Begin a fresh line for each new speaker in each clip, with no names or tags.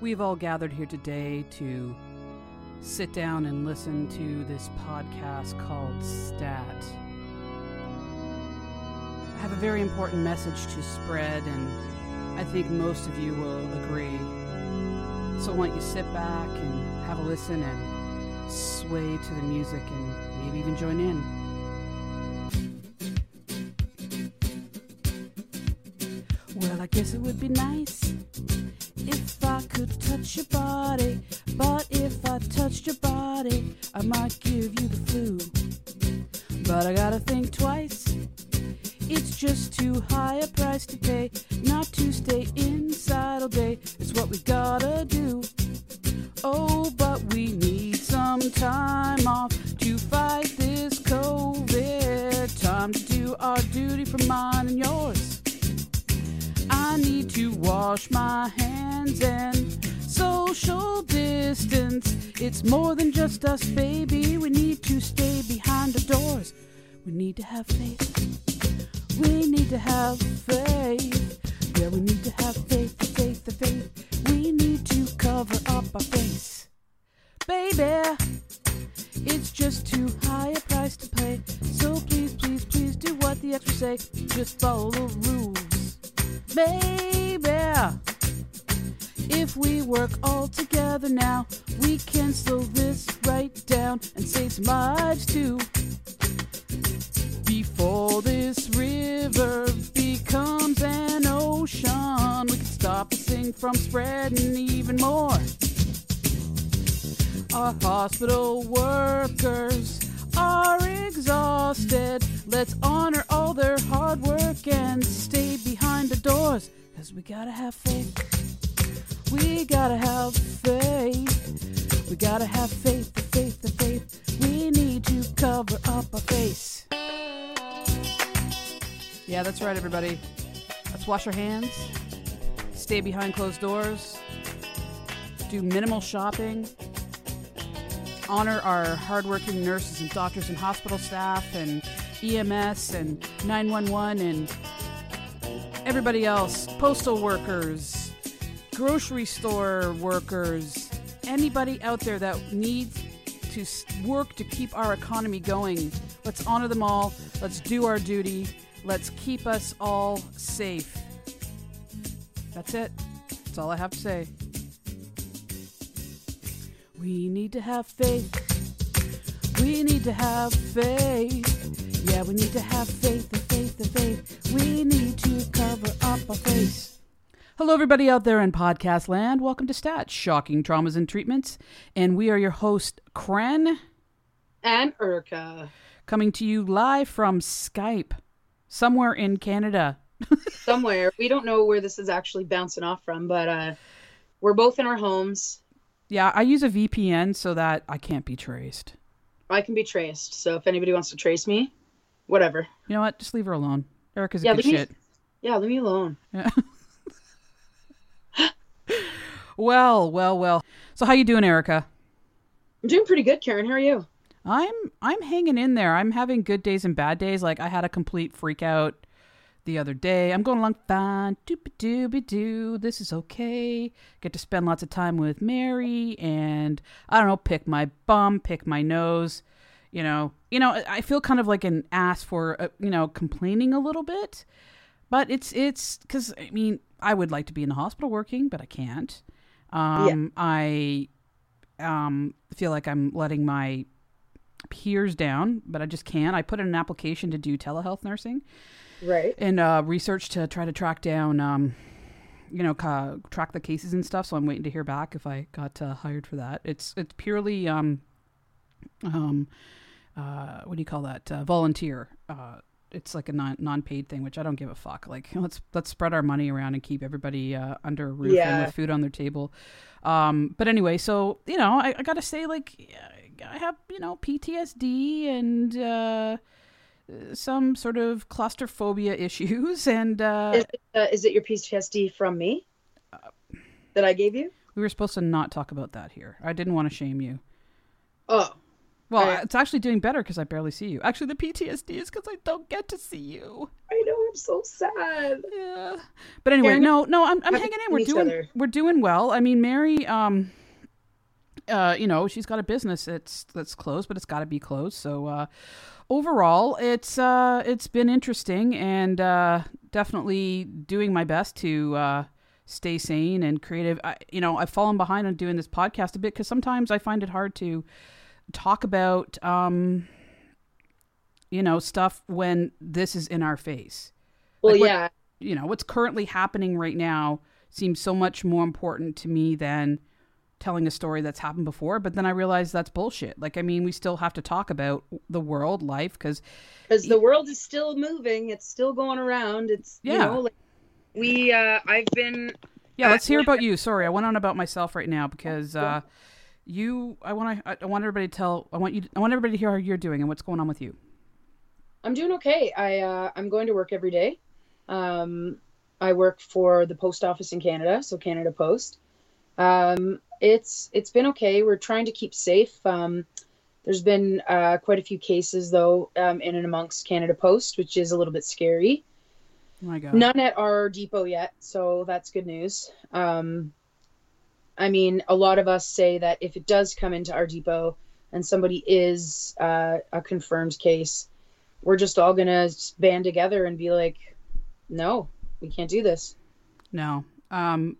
We've all gathered here today to sit down and listen to this podcast called Stat. I have a very important message to spread, and I think most of you will agree. So, why don't you sit back and have a listen and sway to the music and maybe even join in? Well, I guess it would be nice Our hospital workers are exhausted. Let's honor all their hard work and stay behind the doors. Cause we gotta have faith. We gotta have faith. We gotta have faith, the faith, the faith. We need to cover up our face. Yeah, that's right, everybody. Let's wash our hands, stay behind closed doors, do minimal shopping, honor our hardworking nurses and doctors and hospital staff and EMS and 911 and everybody else, postal workers, grocery store workers, anybody out there that needs to work to keep our economy going. Let's honor them all. Let's do our duty. Let's keep us all safe. That's it. That's all I have to say. We need to have faith. We need to have faith. Yeah, we need to have faith, the faith, the faith. We need to cover up our face. Hello, everybody out there in podcast land. Welcome to Stats, Shocking Traumas and Treatments. And we are your host, Karen,
and Erica.
coming to you live from Skype, somewhere in Canada.
Somewhere. we don't know where this is actually bouncing off from, but uh we're both in our homes.
Yeah, I use a VPN so that I can't be traced.
I can be traced. So if anybody wants to trace me, whatever.
You know what? Just leave her alone. Erica's a
Yeah,
good
me-
shit.
Yeah, leave me alone.
Yeah. well, well, well. So how you doing, Erica?
I'm doing pretty good, Karen. How are you?
I'm I'm hanging in there. I'm having good days and bad days. Like I had a complete freak out the other day. I'm going along fine. Doopy dooby doo. This is okay. Get to spend lots of time with Mary and I don't know, pick my bum, pick my nose. You know, you know. I feel kind of like an ass for uh, you know complaining a little bit, but it's it's because I mean I would like to be in the hospital working, but I can't. Um, I um feel like I'm letting my peers down, but I just can't. I put in an application to do telehealth nursing
Right.
and uh, research to try to track down, um, you know, ca- track the cases and stuff. So I'm waiting to hear back if I got uh, hired for that. It's it's purely um, um, uh, what do you call that? Uh, volunteer. Uh, it's like a non non paid thing, which I don't give a fuck. Like let's let's spread our money around and keep everybody uh, under a roof and with food on their table. Um, but anyway, so you know, I, I gotta say, like, I have you know PTSD and uh, some sort of claustrophobia issues, and uh,
Is it, uh, is it your PTSD from me that I gave you?
we were supposed to not talk about that here. I didn't want to shame you.
Oh,
Well,
Right.
it's actually doing better because I barely see you. Actually, the PTSD is because I don't get to see you.
I know I'm so sad.
Yeah. But anyway, no, no, I'm, I'm hanging in. We're doing we're doing well. I mean, Mary, um, uh, you know, she's got a business that's that's closed, but it's got to be closed. So uh, overall, it's uh, it's been interesting and uh, definitely doing my best to uh, stay sane and creative. I, you know, I've fallen behind on doing this podcast a bit because sometimes I find it hard to talk about, um, you know, stuff when this is in our face
Well,
Like what-
yeah,
you know what's currently happening right now seems so much more important to me than telling a story that's happened before but then i realize that's bullshit like i mean we still have to talk about the world life because
because the world is still moving. It's still going around. It's you
Yeah.
know, like, we. uh I've been.
yeah let's hear about you sorry i went on about myself right now because uh you i want to i want everybody to tell i want you i want everybody to hear how you're doing and what's going on with you
I'm doing okay. I uh, I'm going to work every day. Um, I work for the post office in Canada, so Canada Post. Um, it's it's been okay. We're trying to keep safe. Um, there's been uh, quite a few cases though um, in and amongst Canada Post, which is a little bit scary.
oh my god
None at our depot yet, so that's good news. Um, I mean, a lot of us say that if it does come into our depot and somebody is uh, a confirmed case, we're just all gonna band together and be like, "No, we can't do this.
no um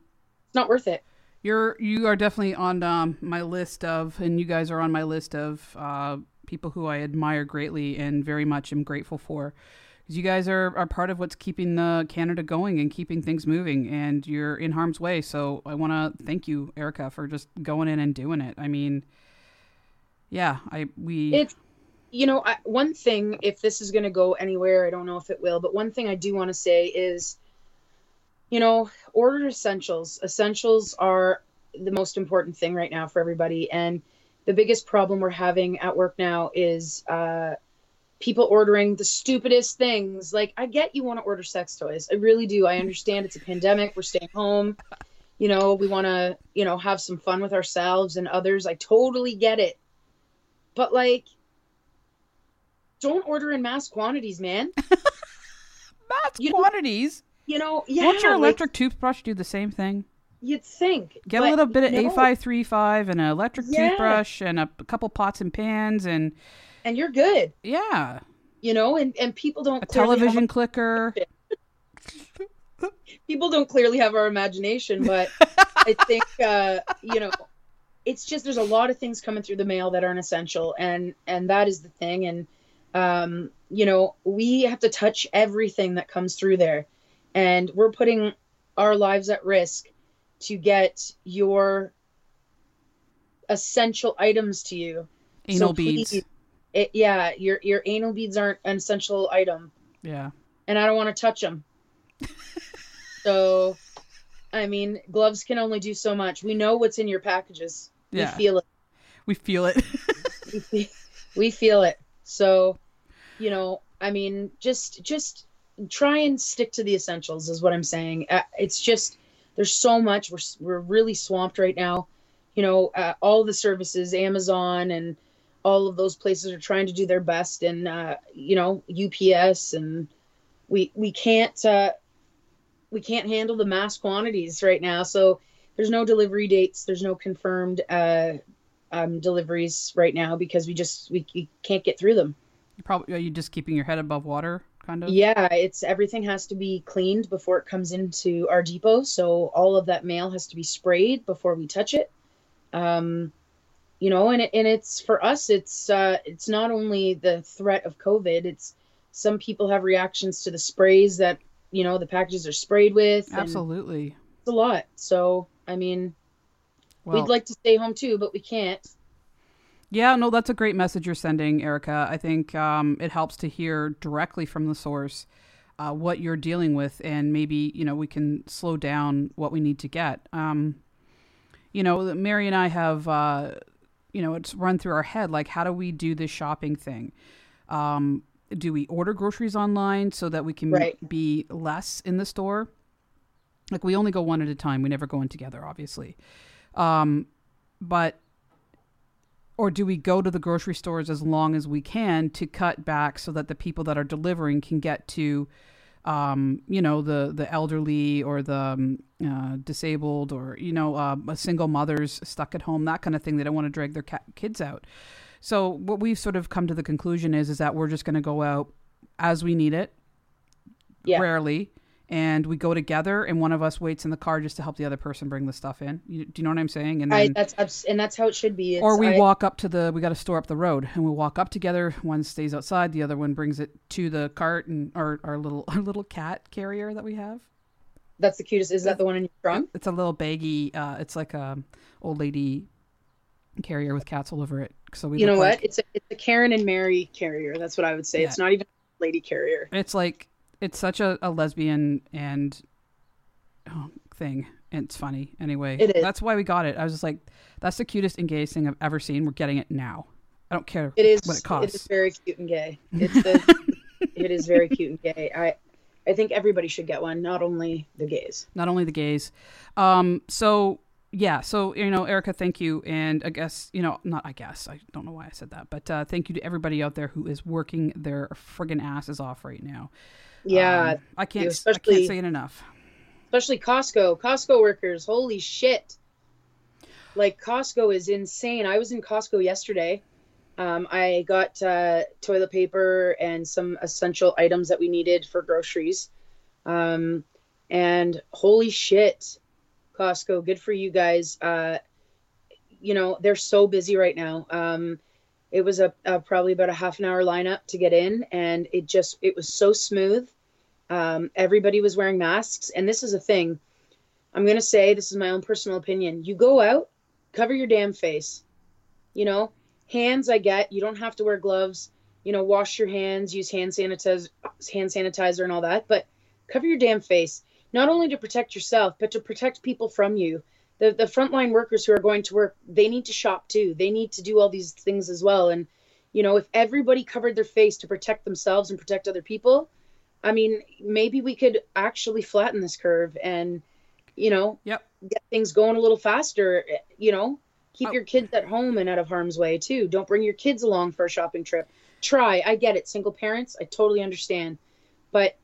It's not worth it."
You're you are definitely on um, my list of, and you guys are on my list of uh, people who I admire greatly and very much am grateful for. Because you guys are, are part of what's keeping the Canada going and keeping things moving, and you're in harm's way. So I want to thank you, Erica, for just going in and doing it. I mean, yeah, I we
It's you know, I, one thing if this is going to go anywhere, I don't know if it will, but one thing I do want to say is you know, order essentials. Essentials are the most important thing right now for everybody and the biggest problem we're having at work now is uh people ordering the stupidest things. Like I get you want to order sex toys. I really do. I understand it's a pandemic, we're staying home. You know, we want to, you know, have some fun with ourselves and others. I totally get it. But like don't order in mass quantities, man.
mass
you know-
quantities.
You know, yeah.
Won't your
like,
electric toothbrush do the same thing?
you'd think.
Get a little bit of
no.
A535 and an electric
Yeah.
toothbrush and a, couple pots and pans and
and you're good.
yeah,
You know, and and people don't
a television clicker.
people don't clearly have our imagination, but I think uh, you know, it's just there's a lot of things coming through the mail that aren't essential, and and that is the thing, and um, you know, we have to touch everything that comes through there, and we're putting our lives at risk to get your essential items to you.
Anal
So
beads.
please- It, yeah, your your anal beads aren't an essential item
Yeah.
and I don't want to touch them. so, I mean, gloves can only do so much. We know what's in your packages.
Yeah.
We feel it.
We feel it.
We fe- we feel it. So, you know, I mean, just just try and stick to the essentials is what I'm saying. Uh, It's just there's so much. We're we're really swamped right now. You know, uh, all the services, Amazon and all of those places are trying to do their best, and uh, you know, UPS, and we we can't uh, we can't handle the mass quantities right now. So there's no delivery dates. There's no confirmed uh, um, deliveries right now because we just we, we can't get through them.
You probably are you just keeping your head above water, kind of?
Yeah, it's everything has to be cleaned before it comes into our depot. So all of that mail has to be sprayed before we touch it. Um, you know, and it, and it's for us. It's uh, it's not only the threat of COVID. It's some people have reactions to the sprays that you know the packages are sprayed with.
Absolutely.
it's a lot. So I mean,
Well,
we'd like to stay home too, but we can't.
Yeah, no, that's a great message you're sending, Erica. I think um, it helps to hear directly from the source uh, what you're dealing with, and maybe you know we can slow down what we need to get. Um, you know, Mary and I have, uh, you know, it's run through our head like, how do we do this shopping thing? Um, do we order groceries online so that we can
Right.
be less in the store? Like we only go one at a time. We never go in together, obviously. Um, but or do we go to the grocery stores as long as we can to cut back so that the people that are delivering can get to um, you know, the the elderly or the um, uh, disabled or you know, uh, a single mothers stuck at home, that kind of thing. They don't want to drag their ca- kids out. So what we've sort of come to the conclusion is is that we're just going to go out as we need it,
Yeah.
rarely, and we go together, and one of us waits in the car just to help the other person bring the stuff in. You, do you know what I'm saying? And
I, that's and that's how it should be. It's,
or we
I-
walk up to the we got a store up the road, and we walk up together. One stays outside, the other one brings it to the cart, and our our little our little cat carrier that we have.
That's the cutest. Is that the one in your trunk?
It's a little baggy. Uh, it's like a old lady carrier with cats all over it. So we
You know what?
like-
It's a it's a Karen and Mary carrier. That's what I would say.
Yeah.
It's not even a lady carrier.
It's like it's such a, a lesbian and oh, thing. And it's funny anyway.
It is.
That's why we got it. I was just like, that's the cutest and gayest thing I've ever seen. We're getting it now. I don't care
It is.
what it
It
costs.
is very cute and gay. It's the, it is very cute and gay. I I think everybody should get one, not only the gays.
Not only the gays. Um. So yeah. So you know, Erica, thank you, and I guess you know, not I guess I don't know why I said that, but uh, thank you to everybody out there who is working their friggin' asses off right now.
Yeah,
Um, I can't. I can't say it enough.
especially Costco. Costco workers, holy shit! Like Costco is insane. I was in Costco yesterday. Um, I got uh, toilet paper and some essential items that we needed for groceries. Um, and holy shit, Costco, good for you guys. Uh, you know they're so busy right now. Um, it was a, a probably about a half an hour lineup to get in, and it just it was so smooth. Um, everybody was wearing masks, and this is a thing. I'm gonna say this is my own personal opinion. You go out, cover your damn face. You know, hands I get. You don't have to wear gloves. You know, wash your hands, use hand sanitizer, hand sanitizer, and all that. But cover your damn face, not only to protect yourself, but to protect people from you. The the frontline workers who are going to work, they need to shop too. They need to do all these things as well. And you know, if everybody covered their face to protect themselves and protect other people, I mean, maybe we could actually flatten this curve and, you know,
Yep.
get things going a little faster. You know, keep
Oh.
your kids at home and out of harm's way too. Don't bring your kids along for a shopping trip. Try. I get it. Single parents, I totally understand. But,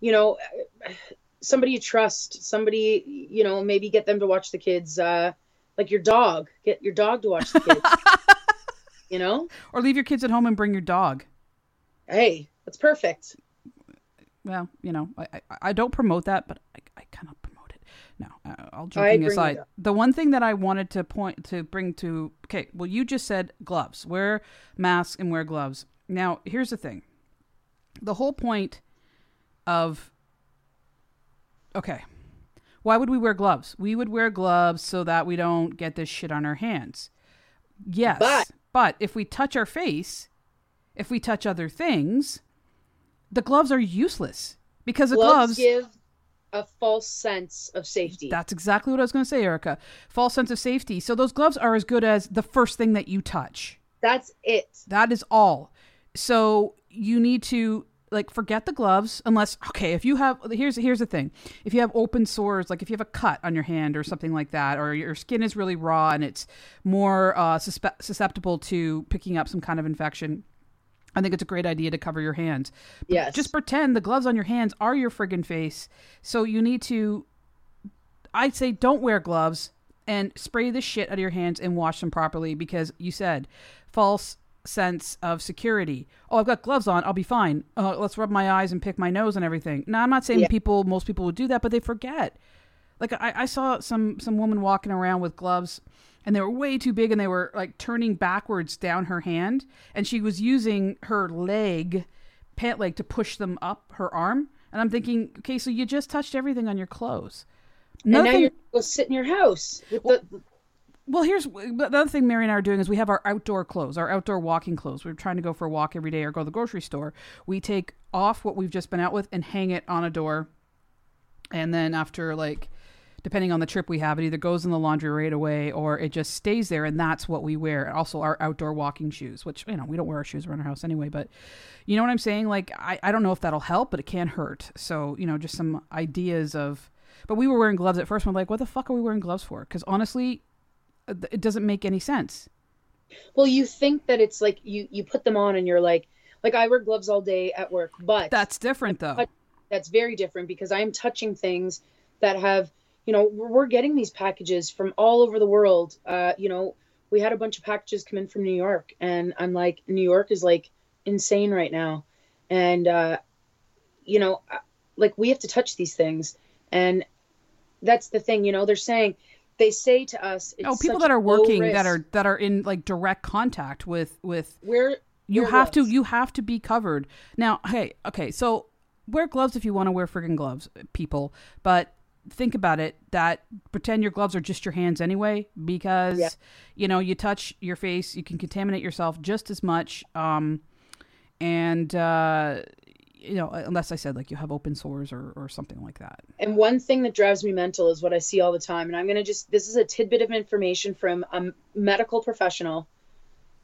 you know, somebody you trust, somebody, you know, maybe get them to watch the kids. Uh, like your dog, get your dog to watch the kids. you know,
Or leave your kids at home and bring your dog.
hey, that's perfect.
well, you know, I, I, I don't promote that, but I, I kind of promote it. No, all joking aside, the one thing that I wanted to point to bring to okay, well, you just said gloves, wear masks and wear gloves. Now, here's the thing: the whole point of okay, why would we wear gloves? We would wear gloves so that we don't get this shit on our hands. Yes,
But-
but if we touch our face, if we touch other things, the gloves are useless because the
gloves,
gloves.
give a false sense of safety.
that's exactly what I was going to say, Erica. False sense of safety. So those gloves are as good as the first thing that you touch.
That's it.
That is all. So you need to like forget the gloves unless okay, if you have here's here's the thing. If you have open sores, like if you have a cut on your hand or something like that or your skin is really raw and it's more uh, suspe- susceptible to picking up some kind of infection, I think it's a great idea to cover your hands.
Yes.
Just pretend the gloves on your hands are your friggin' face. So you need to I'd say don't wear gloves and spray the shit out of your hands and wash them properly because you said false sense of security. Oh, I've got gloves on. I'll be fine. Uh, let's rub my eyes and pick my nose and everything. Now, I'm not saying
Yeah.
people, most people would do that, but they forget. Like I, I saw some some woman walking around with gloves and they were way too big and they were like turning backwards down her hand and she was using her leg pant leg to push them up her arm and i'm thinking okay so you just touched everything on your clothes
and now you're go sit in your house with the
well, here's the other thing Mary and I are doing is we have our outdoor clothes, our outdoor walking clothes. We're trying to go for a walk every day or go to the grocery store. We take off what we've just been out with and hang it on a door. And then after like depending on the trip we have, it either goes in the laundry right away or it just stays there and that's what we wear. Also our outdoor walking shoes, which you know, we don't wear our shoes around our house anyway, but you know what I'm saying? Like I, I don't know if that'll help, but it can hurt. So, you know, just some ideas of but we were wearing gloves at first. I'm like, what the fuck are we wearing gloves for? Because honestly, it doesn't make any sense.
well you think that it's like you you put them on and you're like like i wear gloves all day at work but
That's different though.
That's very different because I'm touching things that have, you know, we're, we're getting these packages from all over the world. Uh, you know, we had a bunch of packages come in from New York, and I'm like, New York is like insane right now, and uh, you know, uh, like we have to touch these things, and that's the thing. You know, they're saying they say to us,
oh, people that are working that are that are in like direct contact with with
where
you have gloves. to you have to be covered now. Hey, okay, so wear gloves if you want to wear friggin' gloves, people, but think about it that pretend your gloves are just your hands anyway because yeah. you know you touch your face you can contaminate yourself just as much um and uh you know, uh, unless I said like you have open sores or, or something like that.
And one thing that drives me mental is what I see all the time. And I'm going to just, this is a tidbit of information from a medical professional.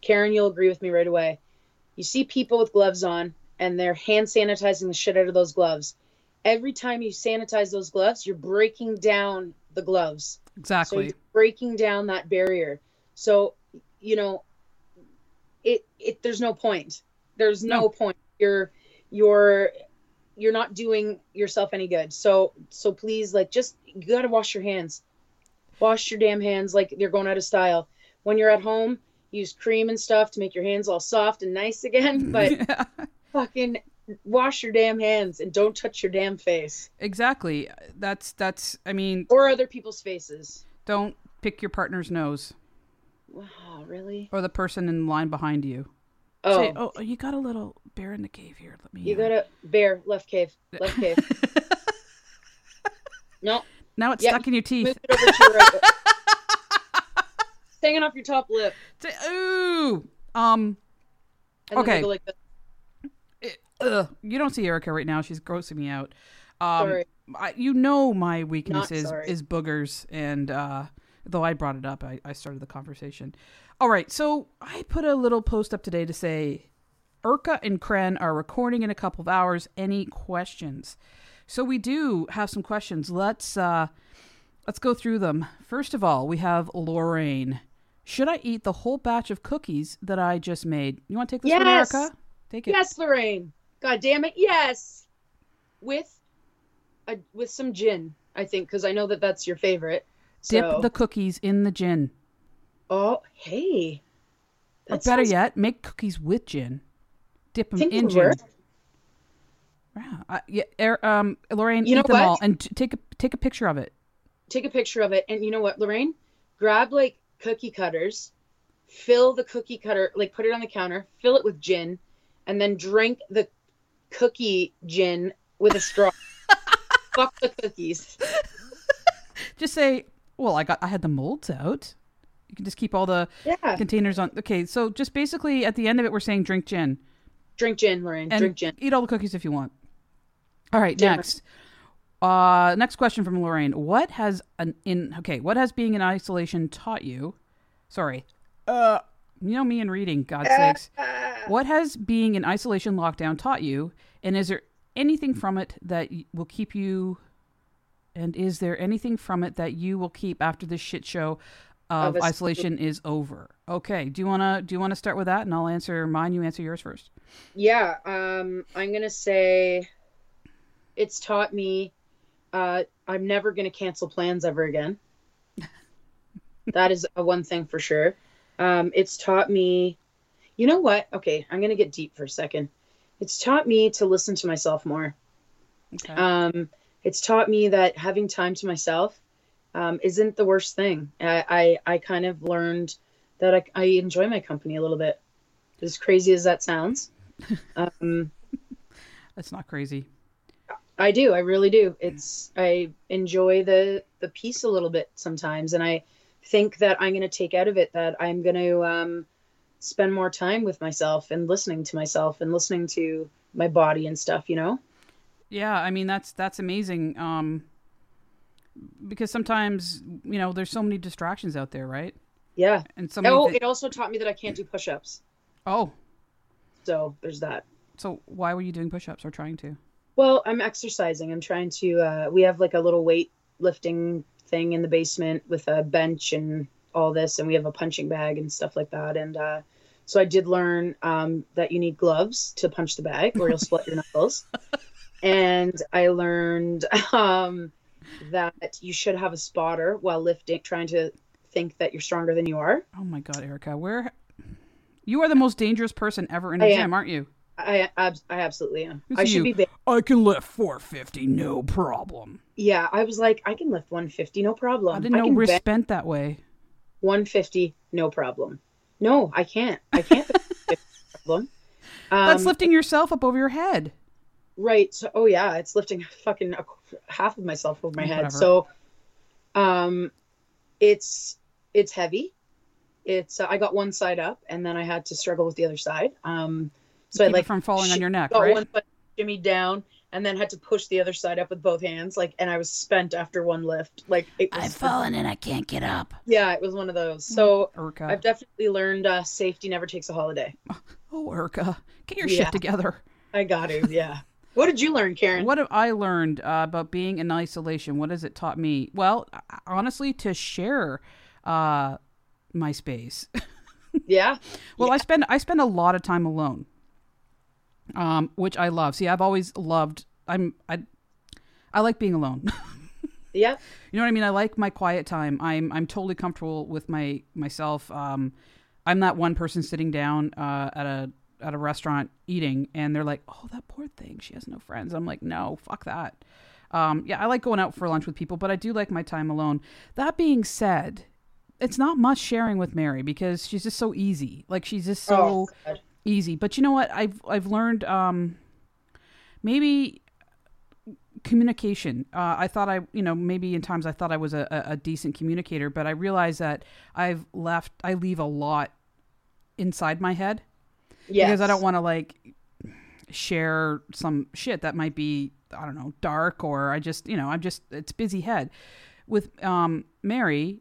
Karen, you'll agree with me right away. You see people with gloves on and they're hand sanitizing the shit out of those gloves. Every time you sanitize those gloves, you're breaking down the gloves.
Exactly.
So breaking down that barrier. So, you know, it, it, there's no point. There's no, no. point. You're, you're you're not doing yourself any good. So so please like just you got to wash your hands. Wash your damn hands like they're going out of style. When you're at home, use cream and stuff to make your hands all soft and nice again, but yeah. fucking wash your damn hands and don't touch your damn face.
Exactly. That's that's I mean
or other people's faces.
Don't pick your partner's nose.
Wow, really?
Or the person in line behind you. Oh. Say, oh, you got a little bear in the cave here. Let me.
You uh... got a bear left cave. Left cave. no.
Now it's yep. stuck in your teeth.
Move It over to your right. hanging off your top lip.
Ooh. Um. okay. Like it, ugh, you don't see Erica right now. She's grossing me out. Um, sorry. I, you know my weakness is, is boogers, and uh, though I brought it up, I, I started the conversation. All right, so I put a little post up today to say Erica and Karen are recording in a couple of hours. Any questions? So we do have some questions. Let's uh, let's go through them. First of all, we have Lorraine. Should I eat the whole batch of cookies that I just made? You want to take this yes. one, Erica? Take it.
Yes, Lorraine. God damn it, yes. With a with some gin, I think, because I know that that's your favorite.
Dip so. the cookies in the gin.
Oh, hey.
Or better sounds... yet, make cookies with gin. Dip them in gin. Wow. Uh, yeah, er, um, Lorraine, you eat them what? all and t- take a take a picture of it.
Take a picture of it, and you know what, Lorraine? Grab like cookie cutters, fill the cookie cutter, like put it on the counter, fill it with gin, and then drink the cookie gin with a straw. Fuck the cookies.
Just say, well, I got I had the molds out. You can just keep all the yeah. containers on. Okay, so just basically at the end of it, we're saying drink gin.
Drink gin, Lorraine. And drink gin.
Eat all the cookies if you want. All right, yeah. next. Uh, next question from Lorraine. What has an in okay? What has being in isolation taught you? Sorry. Uh, you know me and reading. God's sakes. What has being in isolation lockdown taught you? And is there anything from it that will keep you? And is there anything from it that you will keep after this shit show of, of isolation is over. Okay. Do you wanna do you wanna start with that, and I'll answer mine. You answer yours first.
Yeah. Um, I'm gonna say it's taught me uh, I'm never gonna cancel plans ever again. that is a one thing for sure. Um, it's taught me. You know what? Okay, I'm gonna get deep for a second. It's taught me to listen to myself more. Okay. Um, it's taught me that having time to myself um, isn't the worst thing. I, I, I kind of learned that I, I enjoy my company a little bit. As crazy as that sounds, um,
that's not crazy.
I do. I really do. It's I enjoy the the peace a little bit sometimes, and I think that I'm going to take out of it that I'm going to um, spend more time with myself and listening to myself and listening to my body and stuff. You know.
Yeah, I mean that's that's amazing. Um, because sometimes you know there's so many distractions out there, right?
Yeah.
And
so oh, th- it also taught me that I can't do push-ups.
Oh.
So there's that.
So why were you doing push-ups or trying to?
Well, I'm exercising. I'm trying to. Uh, we have like a little weight lifting thing in the basement with a bench and all this, and we have a punching bag and stuff like that. And uh, so I did learn um, that you need gloves to punch the bag, or you'll split your knuckles. and I learned um, that you should have a spotter while lifting, trying to think that you're stronger than you are.
Oh my god, Erica, where you are the most dangerous person ever in a
I
gym,
am.
aren't you?
I I, I absolutely am.
Good
I should
you.
be. Big.
I can lift 450, no problem.
Yeah, I was like, I can lift 150, no problem.
I didn't know
can
we're spent that way.
150, no problem. No, I can't. I can't. bench 150, no problem.
That's
Um,
lifting yourself up over your head.
Right. So, oh yeah, it's lifting fucking a, half of myself over my head.
Whatever.
So, um, it's it's heavy. It's uh, I got one side up, and then I had to struggle with the other side. Um, so I
Keep it
like
from falling on your neck,
got
right?
one foot shimmy down, and then had to push the other side up with both hands. Like, and I was spent after one lift. Like it was.
I've fallen and I can't get up.
Yeah, it was one of those. So
Erica.
I've definitely learned uh, safety never takes a holiday.
Oh, Erica, get your
Yeah.
shit together.
I got to. Yeah. What did you learn, Karen?
What have I learned uh, about being in isolation? What has it taught me? Well, honestly, to share uh, my space.
Yeah.
well, I spend I spend a lot of time alone, um, which I love. See, I've always loved. I'm I, I like being alone.
Yeah.
You know what I mean? I like my quiet time. I'm I'm totally comfortable with my myself. Um, I'm that one person sitting down uh, at a at a restaurant eating, and they're like, "Oh, that poor thing. She has no friends." I'm like, "No, fuck that." Um, yeah, I like going out for lunch with people, but I do like my time alone. That being said, it's not much sharing with Mary because she's just so easy. Like she's just so
Oh,
easy. But you know what? I've I've learned um, maybe communication. Uh, I thought I, you know, maybe in times I thought I was a, a decent communicator, but I realized that I've left. I leave a lot inside my head
yes.
because I don't want to like share some shit that might be I don't know dark or I just you know I'm just it's busy head. With um, Mary,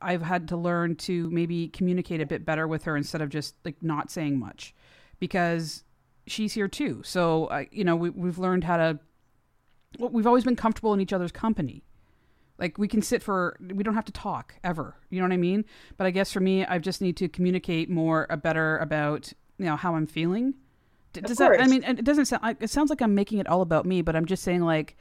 I've had to learn to maybe communicate a bit better with her instead of just like not saying much because she's here too. So I you know we, we've learned how to. Well, we've always been comfortable in each other's company. Like we can sit for we don't have to talk ever. You know what I mean? But I guess for me, I just need to communicate more a better about you know how I'm feeling. D- Does that? I mean, it doesn't sound. like- It sounds like I'm making it all about me, but I'm just saying like,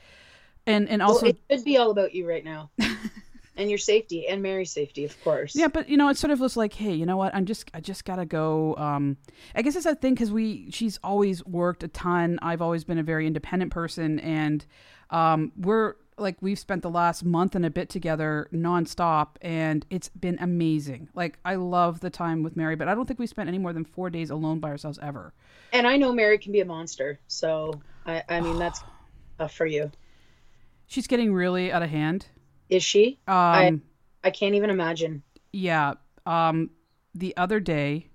and and also
well, it should be all about you right now, and your safety and Mary's safety, of course.
Yeah, but you know, it's sort of was like, hey, you know what? I'm just, I just gotta go. Um, I guess it's that thing because we, she's always worked a ton. I've always been a very independent person, and um, we're like, we've spent the last month and a bit together nonstop, and it's been amazing. Like, I love the time with Mary, but I don't think we spent any more than four days alone by ourselves ever.
And I know Mary can be a monster, so I, I mean that's tough for you.
She's getting really out of hand.
Is she?
Um,
I I can't even imagine.
Yeah. Um, the other day,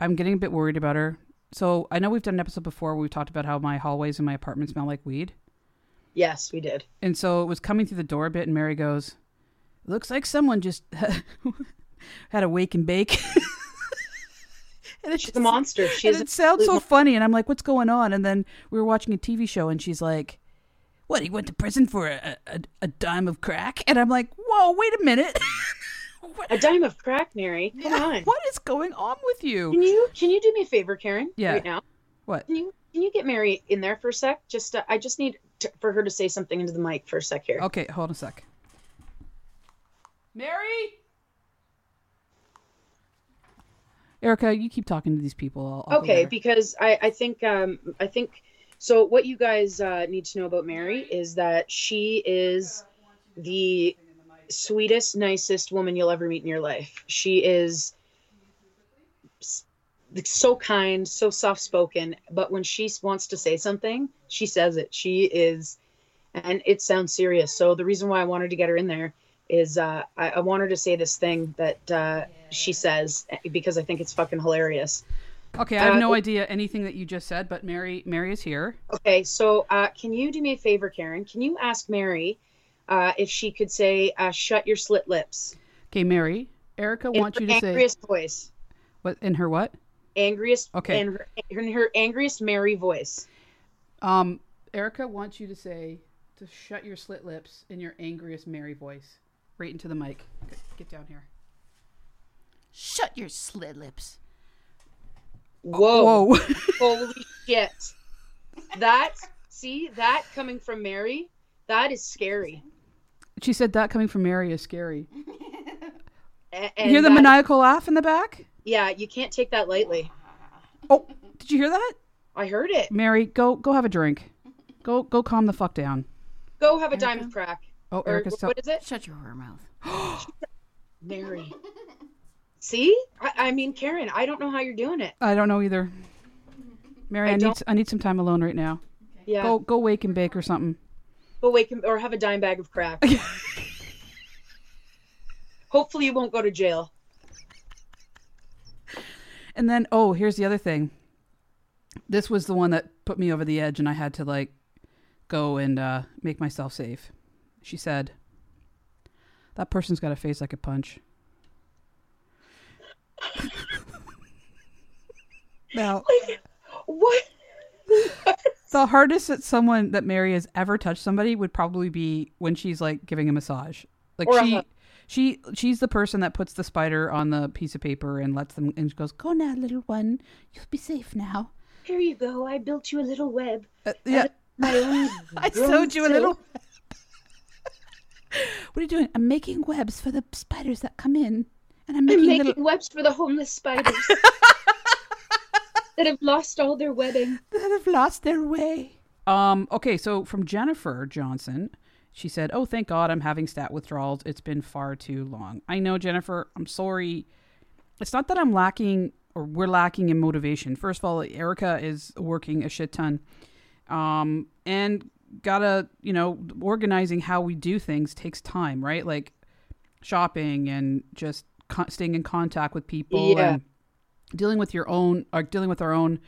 I'm getting a bit worried about her. So I know we've done an episode before where we talked about how my hallways in my apartment smell like weed.
Yes, we did.
And so it was coming through the door a bit, and Mary goes, "Looks like someone just had a wake and bake." and it
She's a monster. She
and it sounds so
absolute
funny, and I'm like, "What's going on?" And then we were watching a TV show, and she's like, "What? He went to prison for a a, a dime of crack?" And I'm like, "Whoa, wait a minute."
A dime of crack, Mary. Come on.
what is going on with you?
Can you can you do me a favor, Karen?
Yeah.
Right now.
What?
Can you can you get Mary in there for a sec? Just uh, I just need to, for her to say something into the mic for a sec here.
Okay, hold on a sec. Mary? Erica, you keep talking to these people. I'll, I'll
okay because i i think um i think so what you guys uh, need to know about mary is that she is the sweetest nicest woman you'll ever meet in your life she is s- so kind so soft spoken but when she wants to say something she says it she is and it sounds serious so the reason why i wanted to get her in there is uh, I, I want her to say this thing that uh, she says because i think it's fucking hilarious
Okay, I have
uh,
no idea anything that you just said, but Mary, Mary is here.
Okay, so uh, can you do me a favor, Karen? Can you ask Mary uh, if she could say, uh, "Shut your slit lips"?
Okay, Mary. Erica
In
wants you to say
angriest voice,
what in her what?
Angriest.
Okay.
and her, in her angriest Mary voice.
Um, Erica wants you to say to shut your slit lips in your angriest Mary voice, right into the mic. Get, get down here.
Shut your slit lips.
Whoa!
Whoa!
Holy shit! That See that coming from Mary? That is scary.
She said that coming from Mary is scary.
A-
You hear the
that-
maniacal laugh in the back?
Yeah, you can't take that lightly.
Oh, did you hear that?
I heard it.
Mary, go go have a drink. Go go calm the fuck down.
Go have a diamond crack.
Oh,
Or
Erica's tell-
what is it?
Shut your whore mouth.
Mary. See? I, I mean, Karen, I don't know how you're doing it.
I don't know either. Mary, I,
I
need I need some time alone right now.
Yeah.
Go go wake and bake or something.
Go wake and, or have a dime bag of crack. Hopefully you won't go to jail.
And then oh, here's the other thing. This was the one that put me over the edge and I had to like go and uh, make myself safe. She said, "That person's got a face like a punch." now,
What?
the hardest that someone that Mary has ever touched somebody would probably be when she's like giving a massage. Like
Or
she. She she's the person that puts the spider on the piece of paper and lets them and she goes, "Go now, little one. You'll be safe now."
Here you go. I built you a little web.
Uh, yeah.
My own
I sewed you a little. What are you doing? I'm making webs for the spiders that come in. And I'm
I'm
making,
making
little
webs for the homeless spiders that have lost all their webbing.
that have lost their way. Um, okay, so from Jennifer Johnson, she said, Oh, thank God I'm having stat withdrawals. It's been far too long. I know, Jennifer, I'm sorry. It's not that I'm lacking or we're lacking in motivation. First of all, Erica is working a shit ton. Um, and gotta, you know, organizing how we do things takes time, right? Like shopping and just con- staying in contact with people
Yeah.
and dealing with your own, or dealing with our own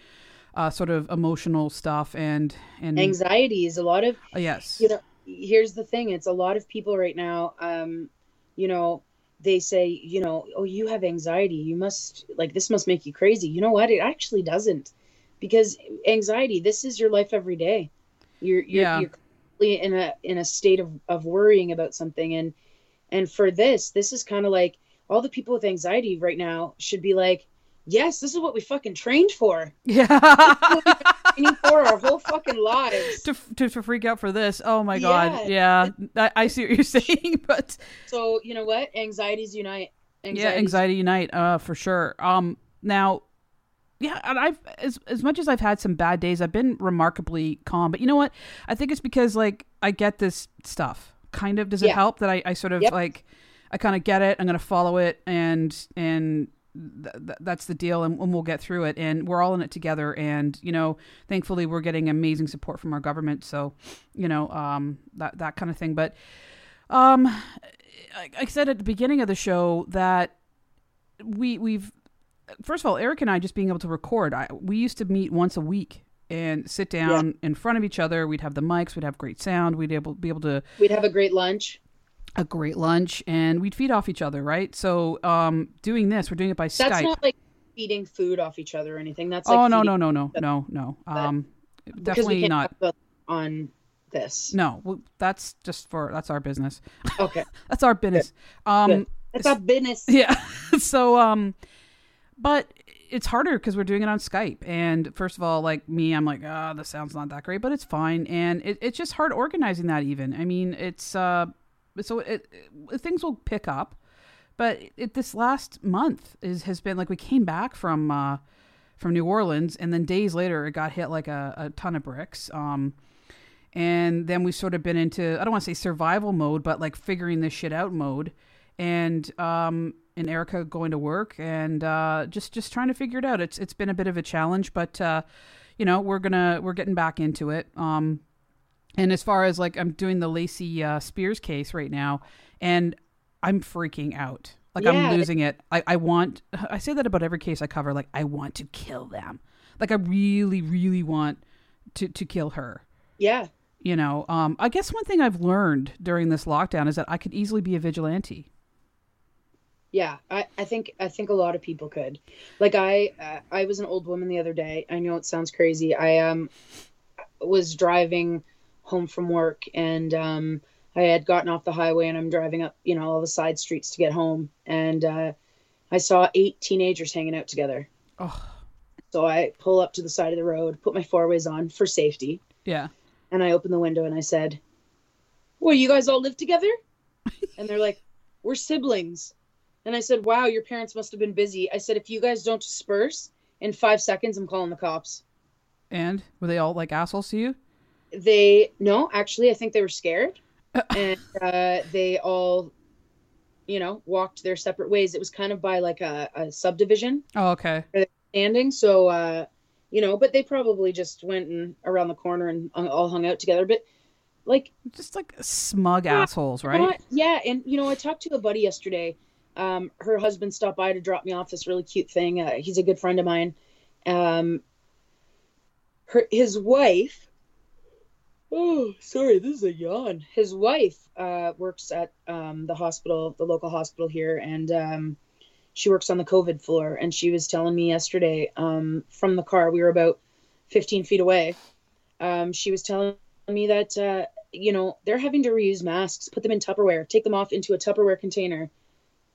uh, sort of emotional stuff and and
Anxiety is a lot of
uh, yes,
you know here's the thing it's a lot of people right now um you know they say you know oh you have anxiety you must like this must make you crazy. You know what? It actually doesn't because anxiety this is your life every day. You're you're,
Yeah.
you're in a in a state of of worrying about something and and for this this is kind of like all the people with anxiety right now should be like yes this is what we fucking trained for
yeah.
training for our whole fucking lives
to, to to freak out for this. Oh my god. Yeah, I, I see what you're saying, but
so you know what anxieties unite
yeah, anxiety unite, uh, for sure. Um, now, yeah, and I've as as much as I've had some bad days, I've been remarkably calm. But you know what? I think it's because like I get this stuff. Kind of does it help that I I sort of
Yep.
like I kind of get it. I'm gonna follow it, and and th- th- that's the deal, and, and we'll get through it. And we're all in it together. And you know, thankfully, we're getting amazing support from our government. So, you know, um, that that kind of thing. But um, I, I said at the beginning of the show that we we've first of all, Eric and I just being able to record. I, we used to meet once a week and sit down in front of each other. We'd have the mics. We'd have great sound. We'd able be able to
we'd have a great lunch
a great lunch, and we'd feed off each other. Right. So, um, doing this, we're doing it by Skype.
that's not like feeding food off each other or anything that's
oh no no no no no no. Um, definitely not.
on this
No, well, that's just for that's our business.
okay
That's our business. Um,
Good. it's our business
Yeah. so um but it's harder because we're doing it on Skype. And first of all, like me, I'm like, ah, the sound's not that great, but it's fine. And it, it's just hard organizing that even. I mean, it's uh so it, it things will pick up. But it, this last month is has been like we came back from uh from New Orleans and then days later it got hit like a, a ton of bricks. Um and then we've sort of been into I don't want to say survival mode, but like figuring this shit out mode, and um and Erica going to work and uh, just just trying to figure it out. It's it's been a bit of a challenge, but uh, you know we're gonna we're getting back into it. Um, and as far as like I'm doing the Lacey uh, Spears case right now, and I'm freaking out. Like
Yeah.
I'm losing it. I, I want. I say that about every case I cover. Like I want to kill them. Like I really really want to to kill her
yeah
you know um, i guess one thing i've learned during this lockdown is that i could easily be a vigilante
yeah I, I think i think a lot of people could like i uh, i was an old woman the other day i know it sounds crazy i um was driving home from work and um i had gotten off the highway and i'm driving up you know all the side streets to get home and uh i saw eight teenagers hanging out together
oh
so i pull up to the side of the road put my four ways on for safety
yeah
and I opened the window and I said, "Well, you guys all live together?" and they're like, "We're siblings." And I said, "Wow, your parents must have been busy." I said, "If you guys don't disperse in five seconds, I'm calling the cops."
And were they all like assholes to you?
They no, actually, I think they were scared, and uh, they all, you know, walked their separate ways. It was kind of by like a, a subdivision
Oh, okay.
standing, so uh, you know, but they probably just went and around the corner and all hung out together. But like
Just like smug
Yeah,
assholes, right?
what? Yeah, and you know, I talked to a buddy yesterday. Um, her husband stopped by to drop me off this really cute thing. Uh, he's a good friend of mine. Um, her his wife. Oh, sorry, this is a yawn. His wife uh, works at um, the hospital, the local hospital here, and um, she works on the COVID floor. And she was telling me yesterday um, from the car, we were about 15 feet away. Um, she was telling me that uh, you know they're having to reuse masks, put them in Tupperware, take them off into a Tupperware container,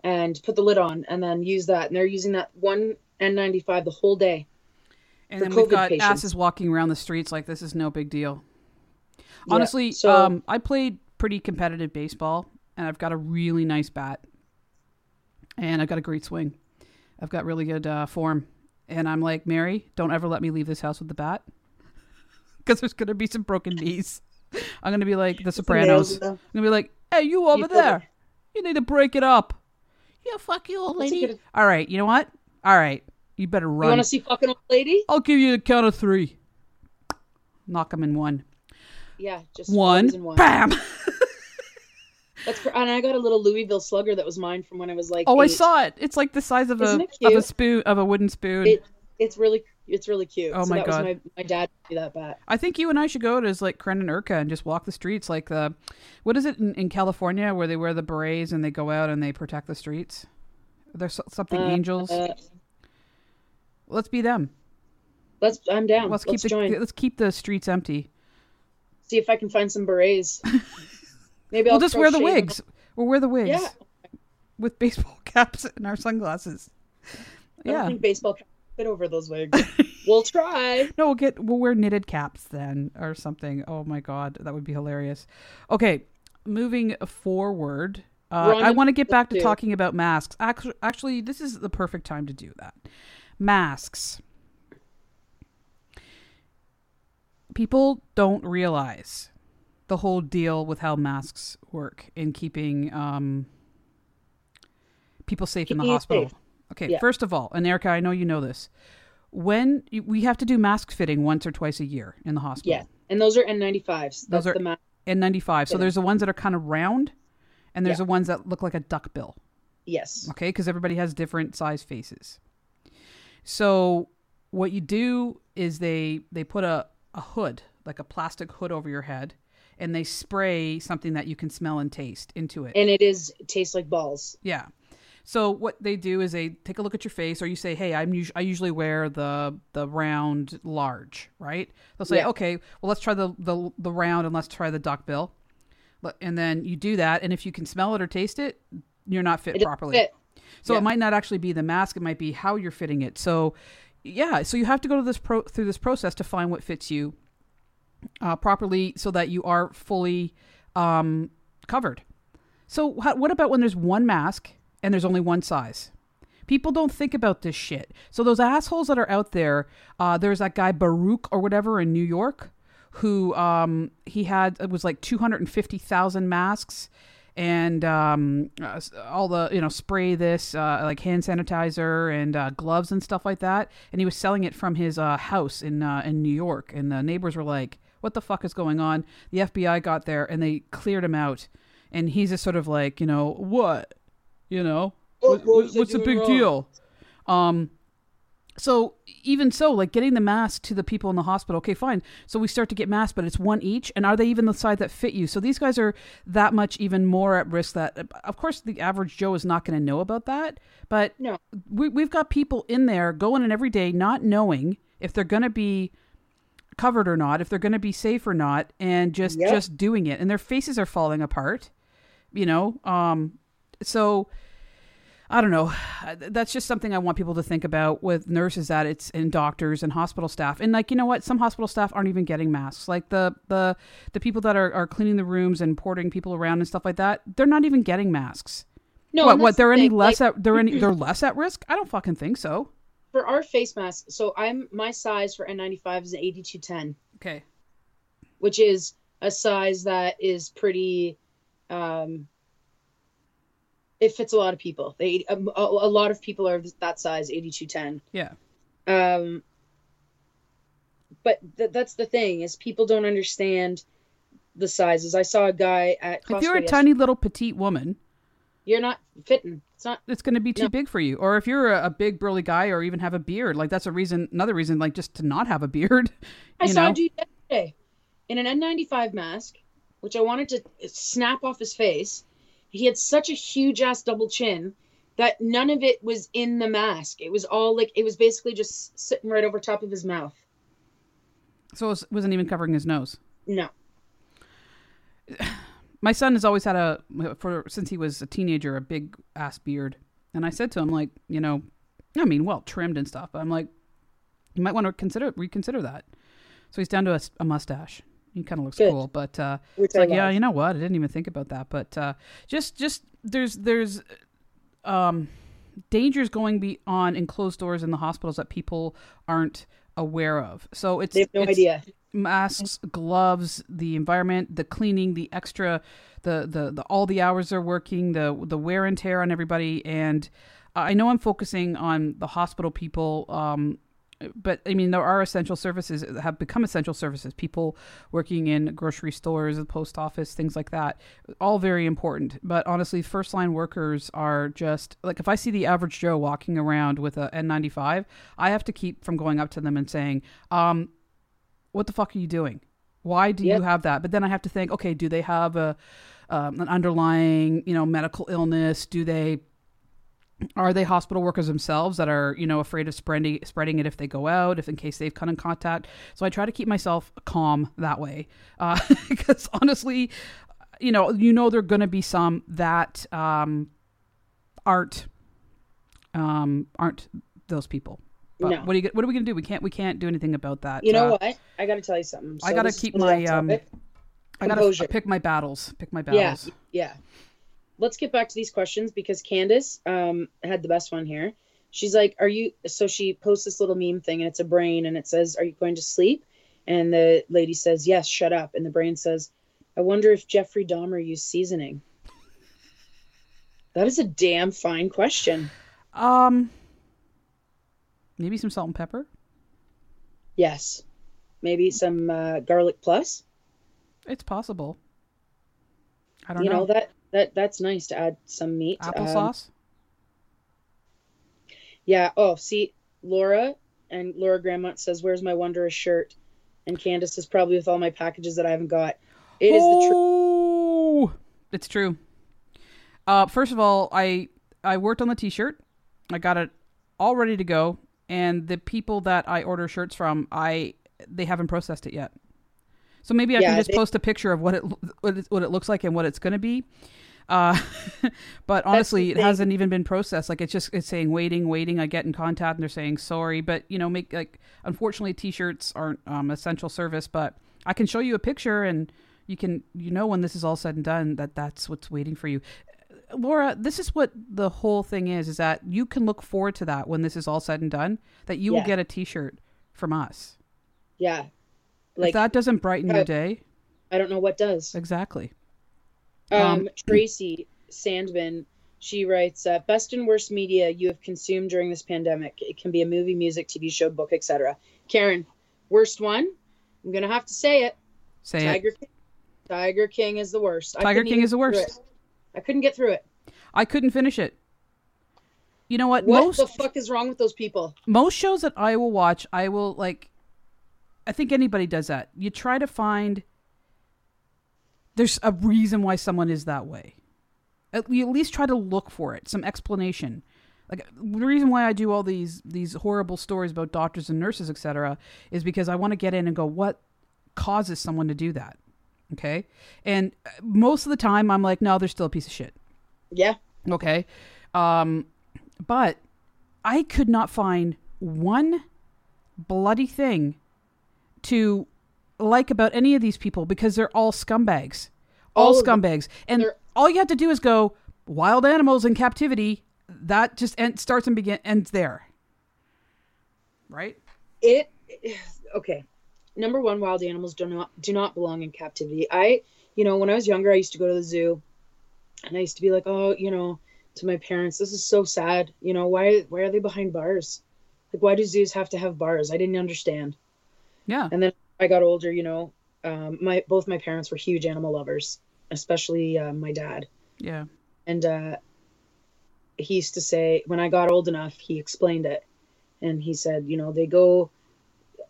and put the lid on, and then use that. And they're using that one N95 the whole day.
And then we've got
patients.
asses walking around the streets like this is no big deal.
Yeah,
Honestly,
so-
um, I played pretty competitive baseball, and I've got a really nice bat, and I've got a great swing. I've got really good uh, form, and I'm like, Mary, don't ever let me leave this house with the bat, because there's gonna be some broken knees. I'm gonna be like the Sopranos. I'm gonna be like, hey, you over
You
there, you need to break it up.
Yeah, fuck you, old lady.
All right, you know what? All right, you better run.
You want to see fucking old lady?
I'll give you the count of three. Knock him in one.
Yeah, just
One.
one.
Bam.
That's cr- and I got a little Louisville Slugger that was mine from when I was like.
Oh, I saw it. It's like the size of a
Isn't it
of a spoon of a wooden spoon.
It, it's really it's really cute.
Oh
so
my
that
God.
Was my, my dad me that bat.
I think you and I should go to like Karen and Erica and just walk the streets like the what is it in, in California where they wear the berets and they go out and they protect the streets. There's something
Uh,
angels.
Uh,
let's be them.
let's. I'm down.
Let's
Let's,
keep the
join.
let's keep the streets empty.
See if I can find some berets. Maybe
we'll
I'll
just wear the wigs. We'll wear the wigs
Yeah.
with baseball caps and our sunglasses.
I don't
Yeah.
think baseball can fit over those wigs. we'll try.
No, we'll get we'll wear knitted caps then or something. Oh my god, that would be hilarious. Okay, moving forward, uh, I want to get back to talking about masks. Actually, actually, this is the perfect time to do that. Masks. People don't realize the whole deal with how masks work in keeping um, people safe in the hospital.
safe.
Okay,
Yeah.
first of all, and Erica, I know you know this. When you- we have to do mask fitting once or twice a year in the hospital.
Yeah, and those are N95s. That's
Those are-
the ma-
N95. So there's the ones that are kind of round, and there's
Yeah.
the ones that look like a duck bill.
yes.
Okay, because everybody has different size faces. So what you do is they they put a a hood, like a plastic hood over your head, and they spray something that you can smell and taste into it.
And it is it tastes like balls.
Yeah. So what they do is they take a look at your face, or you say, "Hey, I'm us- I usually wear the the round large, right?" They'll say,
Yeah.
"Okay, well let's try the the the round and let's try the duck bill," and then you do that, and if you can smell it or taste it, you're not fit
It
properly.
fit.
So
Yeah.
it might not actually be the mask; it might be how you're fitting it. So yeah, so you have to go to this pro through this process to find what fits you uh, properly, so that you are fully um, covered. So what about when there's one mask and there's only one size? People don't think about this shit. So those assholes that are out there, uh, there's that guy Baruch or whatever in New York, who um, he had it was like two hundred and fifty thousand masks, and um, uh, all the you know spray this uh, like hand sanitizer and uh, gloves and stuff like that, and he was selling it from his uh, house in uh, in New York, and the neighbors were like, "What the fuck is going on?" The FBI got there and they cleared him out, and he's just sort of like, you know, what, you know,
What-
what,
what was I
what's the big
wrong?
deal? Um, so even so, like getting the mask to the people in the hospital, okay, fine. So we start to get masks, but it's one each, and are they even the size that fit you? So these guys are that much even more at risk. That of course the average Joe is not going to know about that, but
No.
we, we've got people in there going in every day, not knowing if they're going to be covered or not, if they're going to be safe or not, and just
Yep.
just doing it, and their faces are falling apart. You know, um, so I don't know. That's just something I want people to think about with nurses that it's and doctors and hospital staff. And like you know what, some hospital staff aren't even getting masks. Like the the the people that are, are cleaning the rooms and porting people around and stuff like that, they're not even getting masks.
No,
what what they're
the
any less
like,
at they're any they're less at risk? I don't fucking think so.
for our face masks. So I'm my size for N95 is an 8210,
Okay.
which is a size that is pretty. Um, it fits a lot of people. They a, a lot of people are that size, 8210.
Yeah.
Um, but th- that's the thing is people don't understand the sizes. I saw a guy at Costco.
If you're a
yesterday-
tiny little petite woman,
you're not fitting. It's not.
it's going to be too
No.
big for you. Or if you're a, a big burly guy or even have a beard, like that's a reason another reason like just to not have a beard.
I saw a dude yesterday in an N95 mask, which I wanted to snap off his face. He had such a huge ass double chin that none of it was in the mask. It was all like it was basically just sitting right over top of his mouth.
So it was- wasn't even covering his nose.
No.
my son has always had a for since he was a teenager a big ass beard and i said to him like you know i mean well trimmed and stuff but i'm like you might want to consider reconsider that so he's down to a mustache he kind of looks
Good.
cool but uh
Which
it's
I
like yeah you know what i didn't even think about that but uh just just there's there's um dangers going beyond on in closed doors in the hospitals that people aren't aware of so it's
They have no
it's,
idea.
masks, gloves, the environment, the cleaning, the extra, the, the the all the hours they're working, the the wear and tear on everybody. And I know I'm focusing on the hospital people, um, but I mean there are essential services that have become essential services. People working in grocery stores, the post office, things like that, all very important. But honestly, first line workers are just like if I see the average Joe walking around with a N95, I have to keep from going up to them and saying, um, what the fuck are you doing? Why do
Yep.
you have that? But then I have to think, okay, do they have a um, an underlying, you know, medical illness? Do they are they hospital workers themselves that are, you know, afraid of spreading spreading it if they go out, if in case they've come in contact? So I try to keep myself calm that way, uh, because honestly, you know, you know, there are going to be some that um, aren't um, aren't those people. But
No.
what are you, what are we gonna do? We can't we can't do anything about that.
You know
Uh,
what? I got to tell you something.
I gotta keep my, um. I gotta pick my battles. Pick my battles
Yeah,
battles.
yeah. Let's get back to these questions because Candace um had the best one here. She's like, "Are you?" So she posts this little meme thing, and it's a brain, and it says, "Are you going to sleep?" And the lady says, "Yes." Shut up. And the brain says, "I wonder if Jeffrey Dahmer used seasoning." That is a damn fine question.
Um, maybe some salt and pepper.
Yes, maybe some uh, garlic plus.
It's possible. I don't
You know
know.
that that that's nice to add some meat. Um,
Applesauce.
Yeah. Oh, see, Laura and Laura Grandmont says, "Where's my Wondrous shirt?" And Candace is probably with all my packages that I haven't got. It is the truth.
oh, it's true. Uh, first of all, I I worked on the T-shirt. I got it all ready to go, and the people that I order shirts from, I they haven't processed it yet. So maybe I
Yeah,
can just
they-
post a picture of what it what it, what it looks like and what it's going to be. Uh, but honestly, it hasn't even been processed. Like it's just it's saying waiting, waiting. I get in contact and they're saying sorry, but you know, make like unfortunately, t-shirts aren't um, essential service. But I can show you a picture and you can you know when this is all said and done that that's what's waiting for you. Laura, this is what the whole thing is: is that you can look forward to that when this is all said and done. That you will get a T-shirt from us.
Yeah.
If that doesn't brighten your day,
I don't know what does.
exactly.
Um,
um,
Tracy Sandman, she writes, uh, "Best and worst media you have consumed during this pandemic. It can be a movie, music, TV show, book, etc." Karen, worst one. I'm gonna have to say it.
Say it.
Tiger King. Tiger King is the worst.
Tiger King is the worst.
I couldn't get through it.
I couldn't finish it. You know what?
What
most
the fuck is wrong with those people?
most shows that I will watch, I will like. I think anybody does that. You try to find. There's a reason why someone is that way. At, you at least try to look for it, some explanation. Like the reason why I do all these these horrible stories about doctors and nurses, etc., is because I want to get in and go, what causes someone to do that? Okay, and uh, most of the time I'm like, no, they're still a piece of shit.
Yeah.
Okay. Um, but I could not find one bloody thing to like about any of these people because they're all scumbags. All,
All
scumbags. And
They're-
all you have to do is go wild animals in captivity. That just end, starts and begin ends there. Right?
it okay number one wild animals do not do not belong in captivity i you know when i was younger i used to go to the zoo and i used to be like oh you know to my parents this is so sad you know why why are they behind bars like why do zoos have to have bars i didn't understand
Yeah.
and then i got older you know um, my both my parents were huge animal lovers especially uh, my dad
Yeah.
and uh, he used to say when i got old enough he explained it and he said you know they go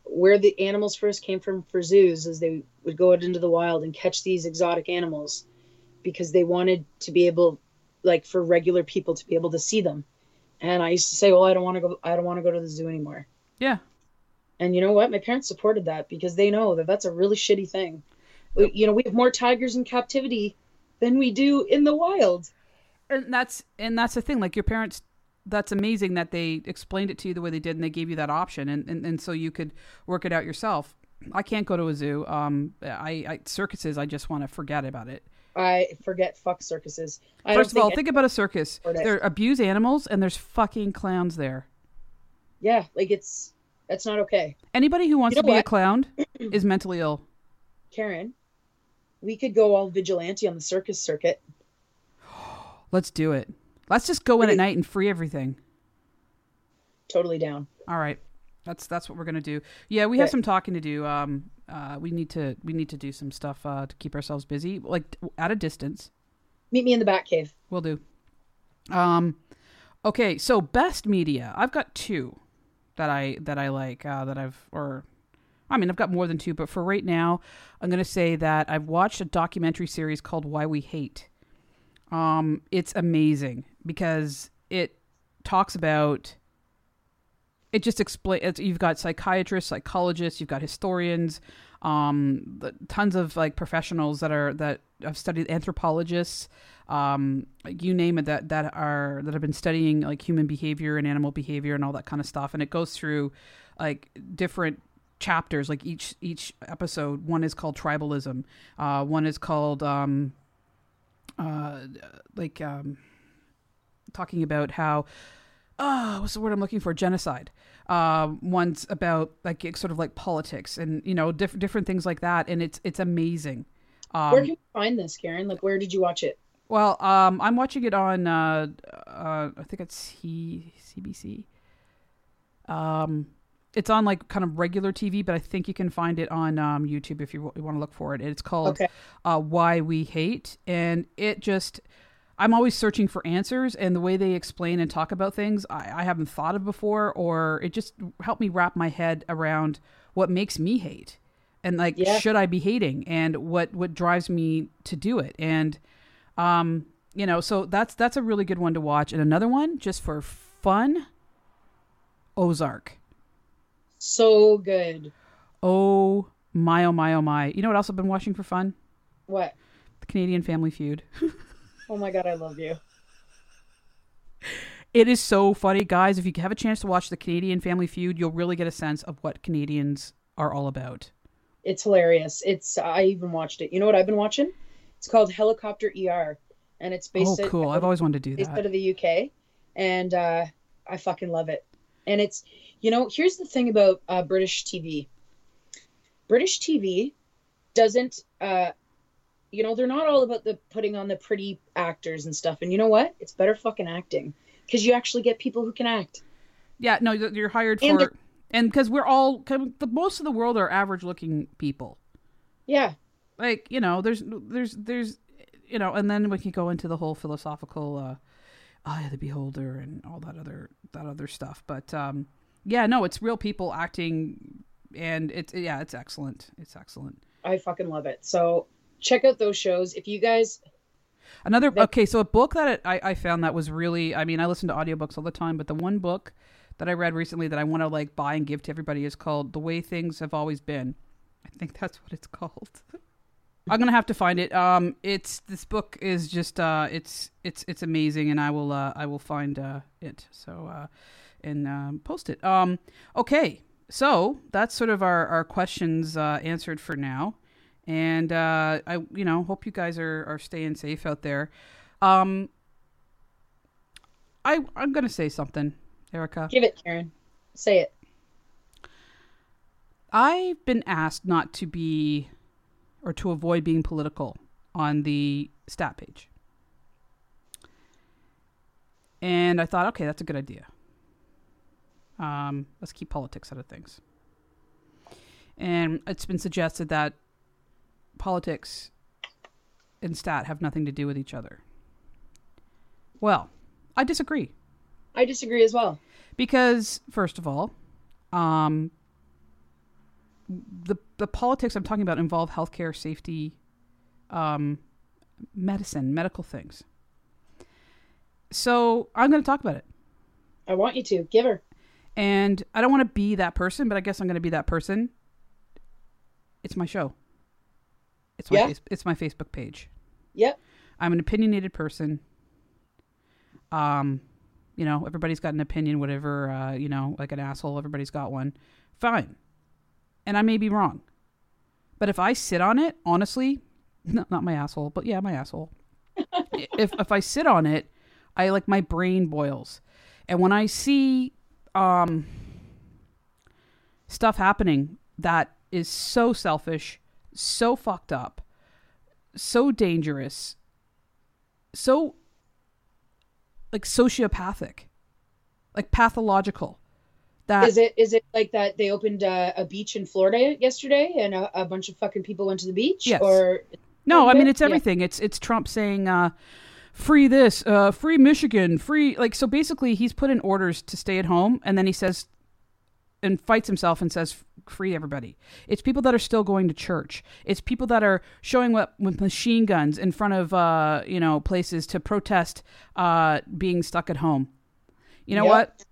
where the animals first came from for zoos is they would go out into the wild and catch these exotic animals because they wanted to be able like for regular people to be able to see them and i used to say well i don't want to go i don't want to go to the zoo anymore
Yeah.
And you know what? My parents supported that because they know that that's a really shitty thing. We- you know we have more tigers in captivity than we do in the wild.
And that's and that's the thing like your parents that's amazing that they explained it to you the way they did and they gave you that option. And, and, and so you could work it out yourself. I can't go to a zoo. Um i, I circuses i just want to forget about it.
I forget fuck circuses. I
first of all
think
about a circus. they abuse animals and there's fucking clowns there.
Yeah, like it's that's not okay.
anybody who wants
You
to
know
be a clown is mentally ill
Karen, we could go all vigilante on the circus circuit.
let's do it let's just go in at night and free everything
Totally down.
All right. That's that's what we're gonna do. Yeah, we have some talking to do. Um, uh, we need to we need to do some stuff uh, to keep ourselves busy, like at a distance.
Meet me in the back cave.
We'll do. Um, okay. So best media. I've got two that I that I like uh, that I've or. I mean, I've got more than two, but for right now, I'm going to say that I've watched a documentary series called Why We Hate. Um, it's amazing because it talks about it just explains you've got psychiatrists psychologists you've got historians um tons of like professionals that are that have studied anthropologists um you name it that that are that have been studying like human behavior and animal behavior and all that kind of stuff. And it goes through like different chapters. Like each each episode one is called tribalism. Uh one is called um uh like um talking about how uh what's the word I'm looking for? Genocide um one's about like sort of like politics and you know different different things like that and it's it's amazing um
where can you find this, Karen? Like, where did you watch it?
well um I'm watching it on uh uh I think it's C- CBC um it's on like kind of regular TV but I think you can find it on um YouTube if you, w- you want to look for it it's called
Okay.
uh, why we hate and it just i'm always searching for answers and the way they explain and talk about things i, I haven't thought of before or it just helped me wrap my head around what makes me hate and like
Yeah.
should i be hating and what what drives me to do it and um you know so that's that's a really good one to watch and another one just for fun ozark
So good.
oh my oh my oh my you know what else i've been watching for fun
What?
the canadian family feud
Oh my god, I love you.
It is so funny, guys. If you have a chance to watch the Canadian Family Feud, you'll really get a sense of what Canadians are all about.
It's hilarious. It's I even watched it. You know what I've been watching? It's called Helicopter ER, and it's based.
Oh, cool. I've always wanted to do
based out of the UK, and uh, I fucking love it. And it's, you know, here's the thing about uh, British TV. British TV doesn't, uh, you know, they're not all about the putting on the pretty actors and stuff. And you know what? It's better fucking acting because you actually get people who can act.
Yeah, no, you're hired
And
for. And because we're all the most of the world are average looking people.
Yeah,
Like, you know, there's, there's, there's, you know, and then we can go into the whole philosophical, uh, eye of the beholder and all that other, that other stuff. But, um, yeah, no, it's real people acting and it's, yeah, it's excellent. It's excellent.
I fucking love it. So check out those shows. If you guys,
Another
That-
okay, so a book that I, I found that was really I mean I listen to audiobooks all the time, but the one book that I read recently that I want to like buy and give to everybody is called The Way Things Have Always Been. I think that's what it's called. I'm gonna have to find it. Um, it's this book is just uh, it's it's it's amazing, and I will uh, I will find uh, it. So uh, and um, post it. Um, okay, so that's sort of our our questions uh, answered for now, and uh, I you know hope you guys are are staying safe out there. Um, I I'm gonna say something, Erica.
Give it, Karen. Say it.
I've been asked not to be or to avoid being political on the stat page. And I thought, okay, that's a good idea. Um, let's keep politics out of things. And it's been suggested that politics and stat have nothing to do with each other. Well, I disagree.
I disagree as well.
Because, first of all, um, the the politics I'm talking about involve healthcare, safety, um, medicine, medical things. So I'm going to talk about it,
I want you to. Give her.
and I don't want to be that person, but I guess I'm going to be that person. It's my show. It's my
Yeah.
face, it's my Facebook page.
Yep.
I'm an opinionated person. Um, you know, everybody's got an opinion, whatever. Uh, you know, like an asshole, everybody's got one. Fine, and I may be wrong, but if I sit on it, honestly, no, not my asshole, but yeah, my asshole. if if I sit on it, I like my brain boils, and when I see um stuff happening that is so selfish, so fucked up, so dangerous, so like sociopathic, like pathological. That
Is it is it like that they opened uh, a beach in Florida yesterday and a, a bunch of fucking people went to the beach?
Yes.
Or
no, I mean it's
Yeah.
everything. It's it's Trump saying uh, free this, uh, free Michigan, free like so. Basically, he's put in orders to stay at home, and then he says and fights himself and says free everybody. It's people that are still going to church. It's people that are showing up with machine guns in front of uh, you know places to protest uh, being stuck at home. You know
Yep.
what?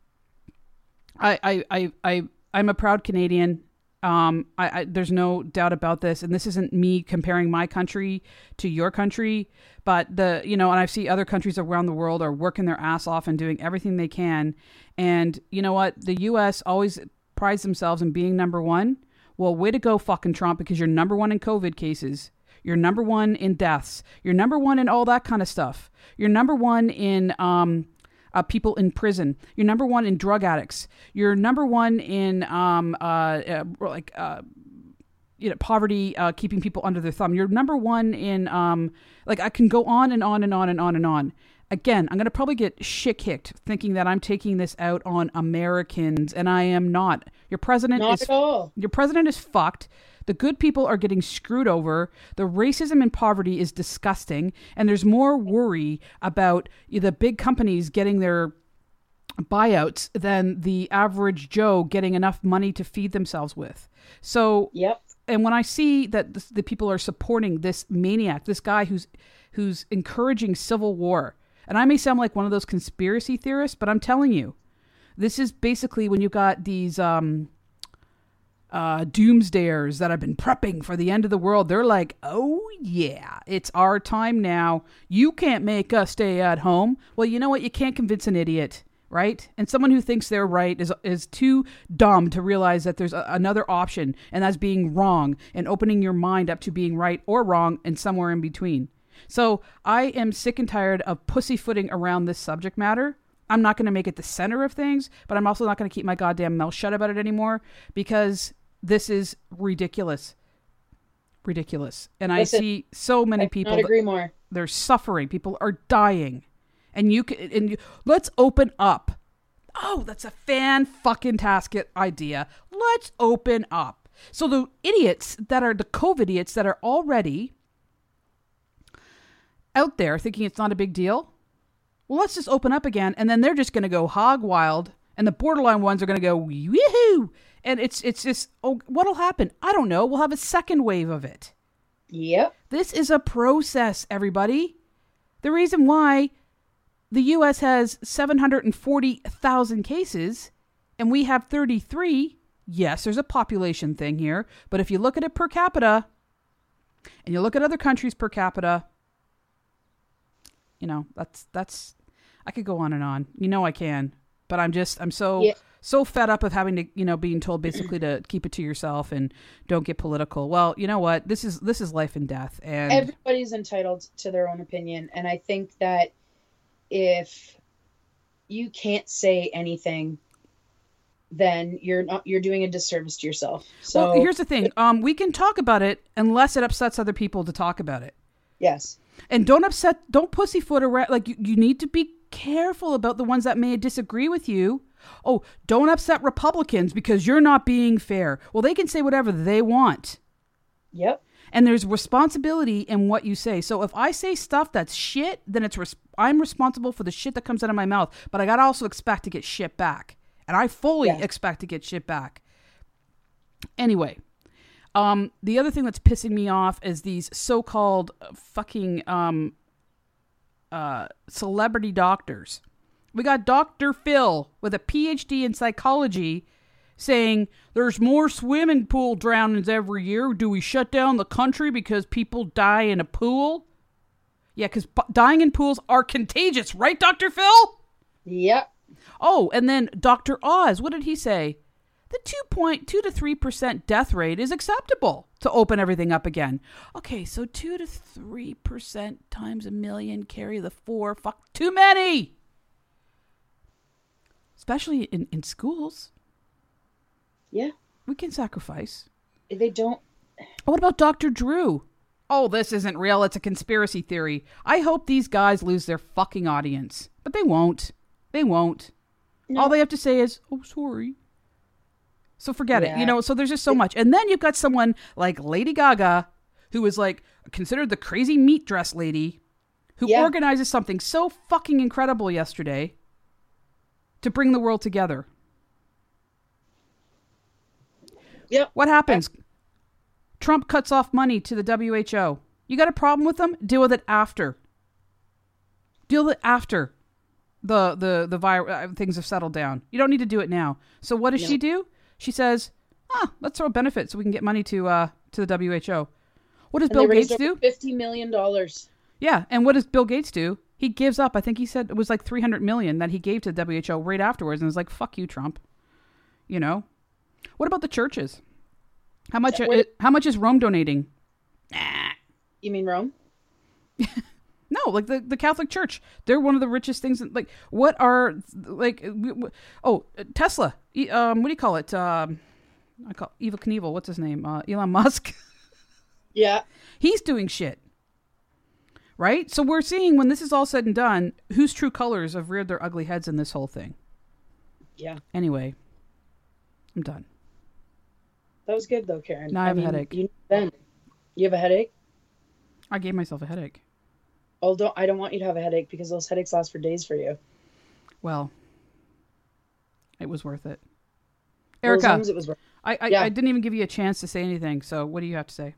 I I I I I'm a proud Canadian. Um, I, I there's no doubt about this, and this isn't me comparing my country to your country, but the you know, and I see other countries around the world are working their ass off and doing everything they can, and you know what? The U.S. always prides themselves in being number one. Well, way to go, fucking Trump, because you're number one in COVID cases. You're number one in deaths. You're number one in all that kind of stuff. You're number one in um, uh, people in prison. You're number one in drug addicts. You're number one in um, uh, uh, like uh, you know poverty, uh, keeping people under their thumb. You're number one in um, like I can go on and on and on and on and on. Again, I'm gonna probably get shit kicked thinking that I'm taking this out on Americans, and I am not. Your president
not
is
at all.
your president is fucked. The good people are getting screwed over. The racism and poverty is disgusting. And there's more worry about the big companies getting their buyouts than the average Joe getting enough money to feed themselves with. So,
Yep.
and when I see that the, the people are supporting this maniac, this guy who's who's encouraging civil war, and I may sound like one of those conspiracy theorists, but I'm telling you, this is basically when you got these um, uh, doomsdayers that have been prepping for the end of the world. They're like, oh yeah, it's our time now. You can't make us stay at home. Well, you know what? You can't convince an idiot, right? And someone who thinks they're right is is too dumb to realize that there's a, another option, and that's being wrong and opening your mind up to being right or wrong and somewhere in between. So I am sick and tired of pussyfooting around this subject matter. I'm not going to make it the center of things, but I'm also not going to keep my goddamn mouth shut about it anymore because this is ridiculous. Ridiculous. And I
Listen,
see so many people
agree more.
they're suffering. People are dying. And you can and you, let's open up. Oh, that's a fan fucking tasket idea. Let's open up. So the idiots that are the COVID idiots that are already out there thinking it's not a big deal. Well, let's just open up again, and then they're just going to go hog wild, and the borderline ones are going to go woohoo, and it's it's just oh, what'll happen? I don't know. We'll have a second wave of it.
Yep.
This is a process, everybody. The reason why the US has 740,000 cases and we have 33, yes, there's a population thing here, but if you look at it per capita, And you look at other countries per capita, you know, that's that's I could go on and on. You know I can. But I'm just I'm so
Yeah.
so fed up of having to, you know, being told basically to keep it to yourself and don't get political. Well, you know what? This is this is life and death. And
everybody's entitled to their own opinion and i think that if you can't say anything then you're not you're doing a disservice to yourself so
well, here's the thing. Um we can talk about it unless it upsets other people to talk about it.
yes
And don't upset, don't pussyfoot around. Like, you, you need to be careful about the ones that may disagree with you. Oh, don't upset Republicans because you're not being fair. Well, they can say whatever they want.
yep
And there's responsibility in what you say. So if I say stuff that's shit, then it's res- I'm responsible for the shit that comes out of my mouth. But I gotta also expect to get shit back, and I fully
Yeah.
expect to get shit back. Anyway, um, the other thing that's pissing me off is these so-called fucking um, uh, celebrity doctors. We got Dr. Phil with a PhD in psychology saying there's more swimming pool drownings every year. Do we shut down the country because people die in a pool? Yeah, because dying in pools are contagious, right, Dr. Phil?
yep
Oh, and then Dr. Oz, what did he say? The 2.2 to 3% death rate is acceptable to open everything up again. Okay, so 2 to 3% times a million carry the 4. Fuck, too many! Especially in, in schools.
yeah
We can sacrifice.
they don't
What about Dr. Drew? Oh, this isn't real. It's a conspiracy theory. I hope these guys lose their fucking audience. But they won't. They won't.
No.
All they have to say is, oh, sorry. So forget it. You know, so there's just so much. And then you've got someone like Lady Gaga, who is like considered the crazy meat dress lady, who
Yeah.
organizes something so fucking incredible yesterday to bring the world together.
yep
What happens? Trump cuts off money to the WHO. You got a problem with them? Deal with it after. Deal with it after the the the vir- uh, things have settled down. You don't need to do it now. So what does
No.
she do? She says, "Ah, let's throw a benefit so we can get money to uh to the WHO." What does
and
Bill Gates do?
50 million dollars
Yeah, and what does Bill Gates do? He gives up. I think he said it was like 300 million that he gave to the WHO right afterwards and was like, "Fuck you, Trump." You know? What about the churches? How much how much is Rome donating?
you mean rome
No, like the, the Catholic Church. They're one of the richest things. in- Like, what are like? w- w- Oh, Tesla. E- Um, what do you call it? Um, I call Evil Knievel. What's his name? Uh, Elon Musk.
yeah
He's doing shit. Right. So we're seeing when this is all said and done, whose true colors have reared their ugly heads in this whole thing.
yeah
Anyway, I'm done.
that was good though karen
Now I have a headache.
you then you have a headache
I gave myself a headache.
Don't i don't want you to have a headache because those headaches last for days for you
Well, it was worth it.
Well,
Erica,
as it was worth-
I, I,
Yeah.
I didn't even give you a chance to say anything. So what do you have to say?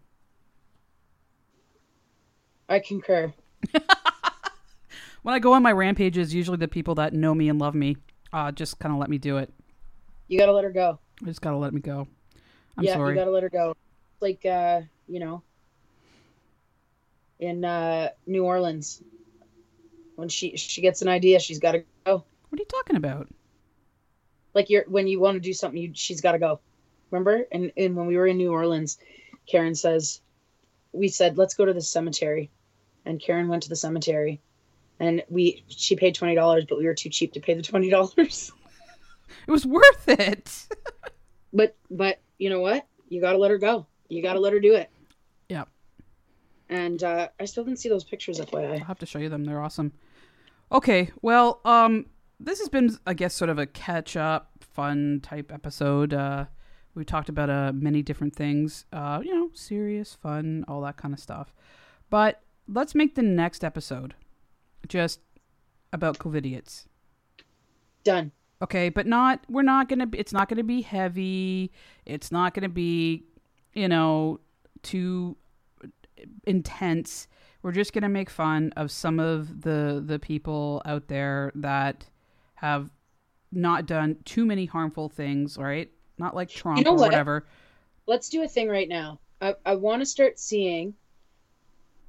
i concur
When I go on my rampages, usually the people that know me and love me uh, just kind of let me do it.
you gotta let her go
I just gotta let me go. I'm
yeah
sorry.
you gotta let her go like uh you know in uh new orleans. When she she gets an idea she's gotta go.
What are you talking about?
like you're when you want to do something you she's got to go. Remember? And and when we were in new orleans karen says we said let's go to the cemetery. And karen went to the cemetery. And we she paid $20 but we were too cheap to pay the $20
It was worth it.
but but you know what? You got to let her go. You got to let her do it and uh i still didn't see those pictures fyi
I'll have to show you them. They're awesome. Okay, well, um, this has been, I guess, sort of a catch-up, fun type episode. Uh, we talked about uh, many different things. Uh, you know, serious, fun, all that kind of stuff. But let's make the next episode just about COVIDiots.
done
Okay, but not we're not going to be it's not going to be heavy. It's not going to be, you know, too intense. We're just going to make fun of some of the the people out there that have not done too many harmful things, right? Not like Trump
know
or
what?
whatever.
let's do a thing right now i, I want to start seeing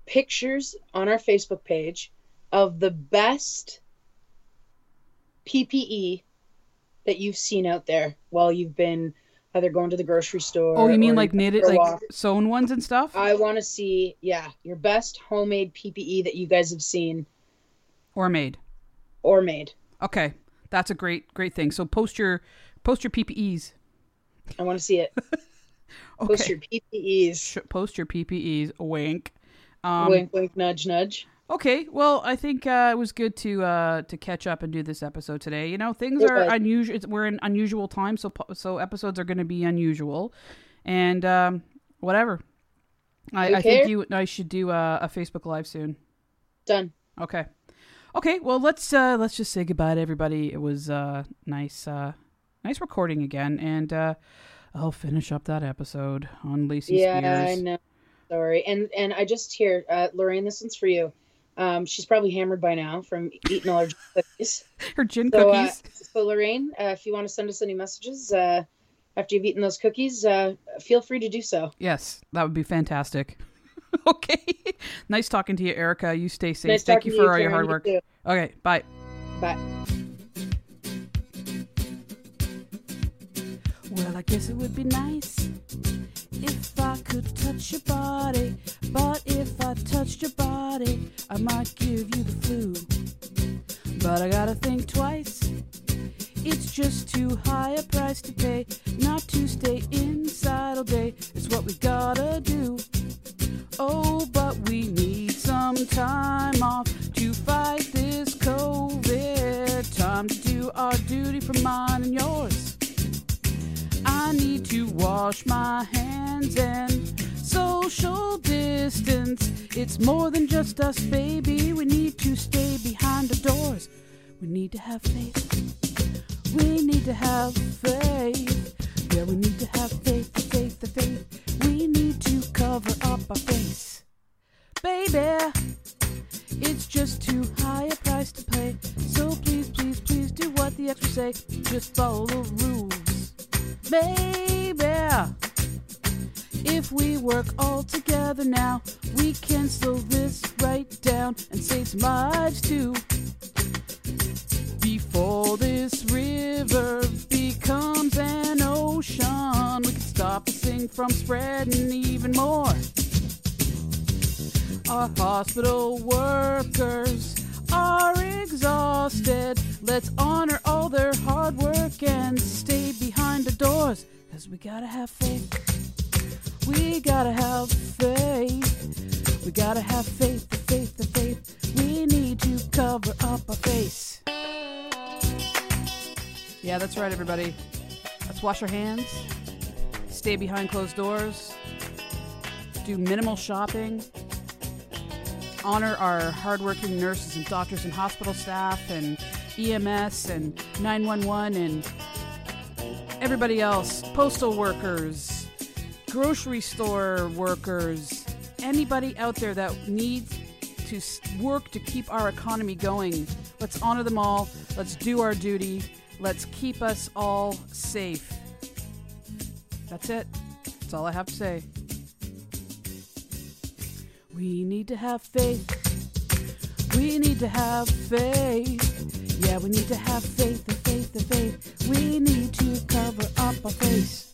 pictures on our Facebook page of the best PPE that you've seen out there while you've been either going to the grocery store.
Oh, you mean like knitted, like
walk.
sewn ones and stuff,
I want to see, yeah, your best homemade PPE that you guys have seen
or made?
or made.
Okay, that's a great, great thing. So post your post your PPEs.
I want to see it.
Okay,
Post your PPEs.
Post your PPEs. Wink. Um,
wink, wink, nudge, nudge.
Okay, well, I think uh, it was good to uh, to catch up and do this episode today. You know, things
It
are
was.
unusual. It's, we're in unusual times, so so episodes are going to be unusual, and um, whatever. I, I think you I should do a, a Facebook Live soon.
Done.
Okay, okay. Well, let's uh, let's just say goodbye to everybody. It was uh, nice uh, nice recording again, and uh, I'll finish up that episode on Lacey
Yeah,
Spears.
I know. Sorry. And and I just hear, uh, Lorraine, this one's for you. Um, she's probably hammered by now from eating all her cookies.
Her gin
So, uh,
cookies.
so Lorraine, uh, if you want to send us any messages uh, after you've eaten those cookies, uh, feel free to do so.
Yes, that would be fantastic. okay. nice talking to you, Erica. You stay safe.
Nice
Thank you
to
for all your hard work.
too.
Okay, bye.
Bye.
Well, I guess it would be nice if I could touch your body. But if I touched your body, I might give you the flu. But I gotta think twice. It's just too high a price to pay not to stay inside all day. It's what we gotta do. Oh, but we need some time off to fight this COVID. Time to do our duty for mine and yours. I need to wash my hands and social distance. It's more than just us, baby. We need to stay behind the doors. We need to have faith. We need to have faith. Yeah, we need to have faith, the faith, the faith. We need to cover up our face. Baby, it's just too high a price to pay. So please, please, please do what the extras say. Just follow the rules. Baby, if we work all together now, we can slow this right down and save lives too. Before this river becomes an ocean, we can stop this thing from spreading even more. Our hospital workers are exhausted. Let's honor all their hard work and stay behind the doors. Cause we gotta have faith. We gotta have faith. We gotta have faith, the faith, the faith. We need to cover up our face. Yeah, that's right, everybody. Let's wash our hands, stay behind closed doors, do minimal shopping, honor our hardworking nurses and doctors and hospital staff and EMS and 911 and everybody else, postal workers, grocery store workers, anybody out there that needs to work to keep our economy going. Let's honor them all. Let's do our duty. Let's keep us all safe. That's it. That's all I have to say. We need to have faith. We need to have faith. Yeah, we need to have faith, the faith, the faith. We need to cover up our face.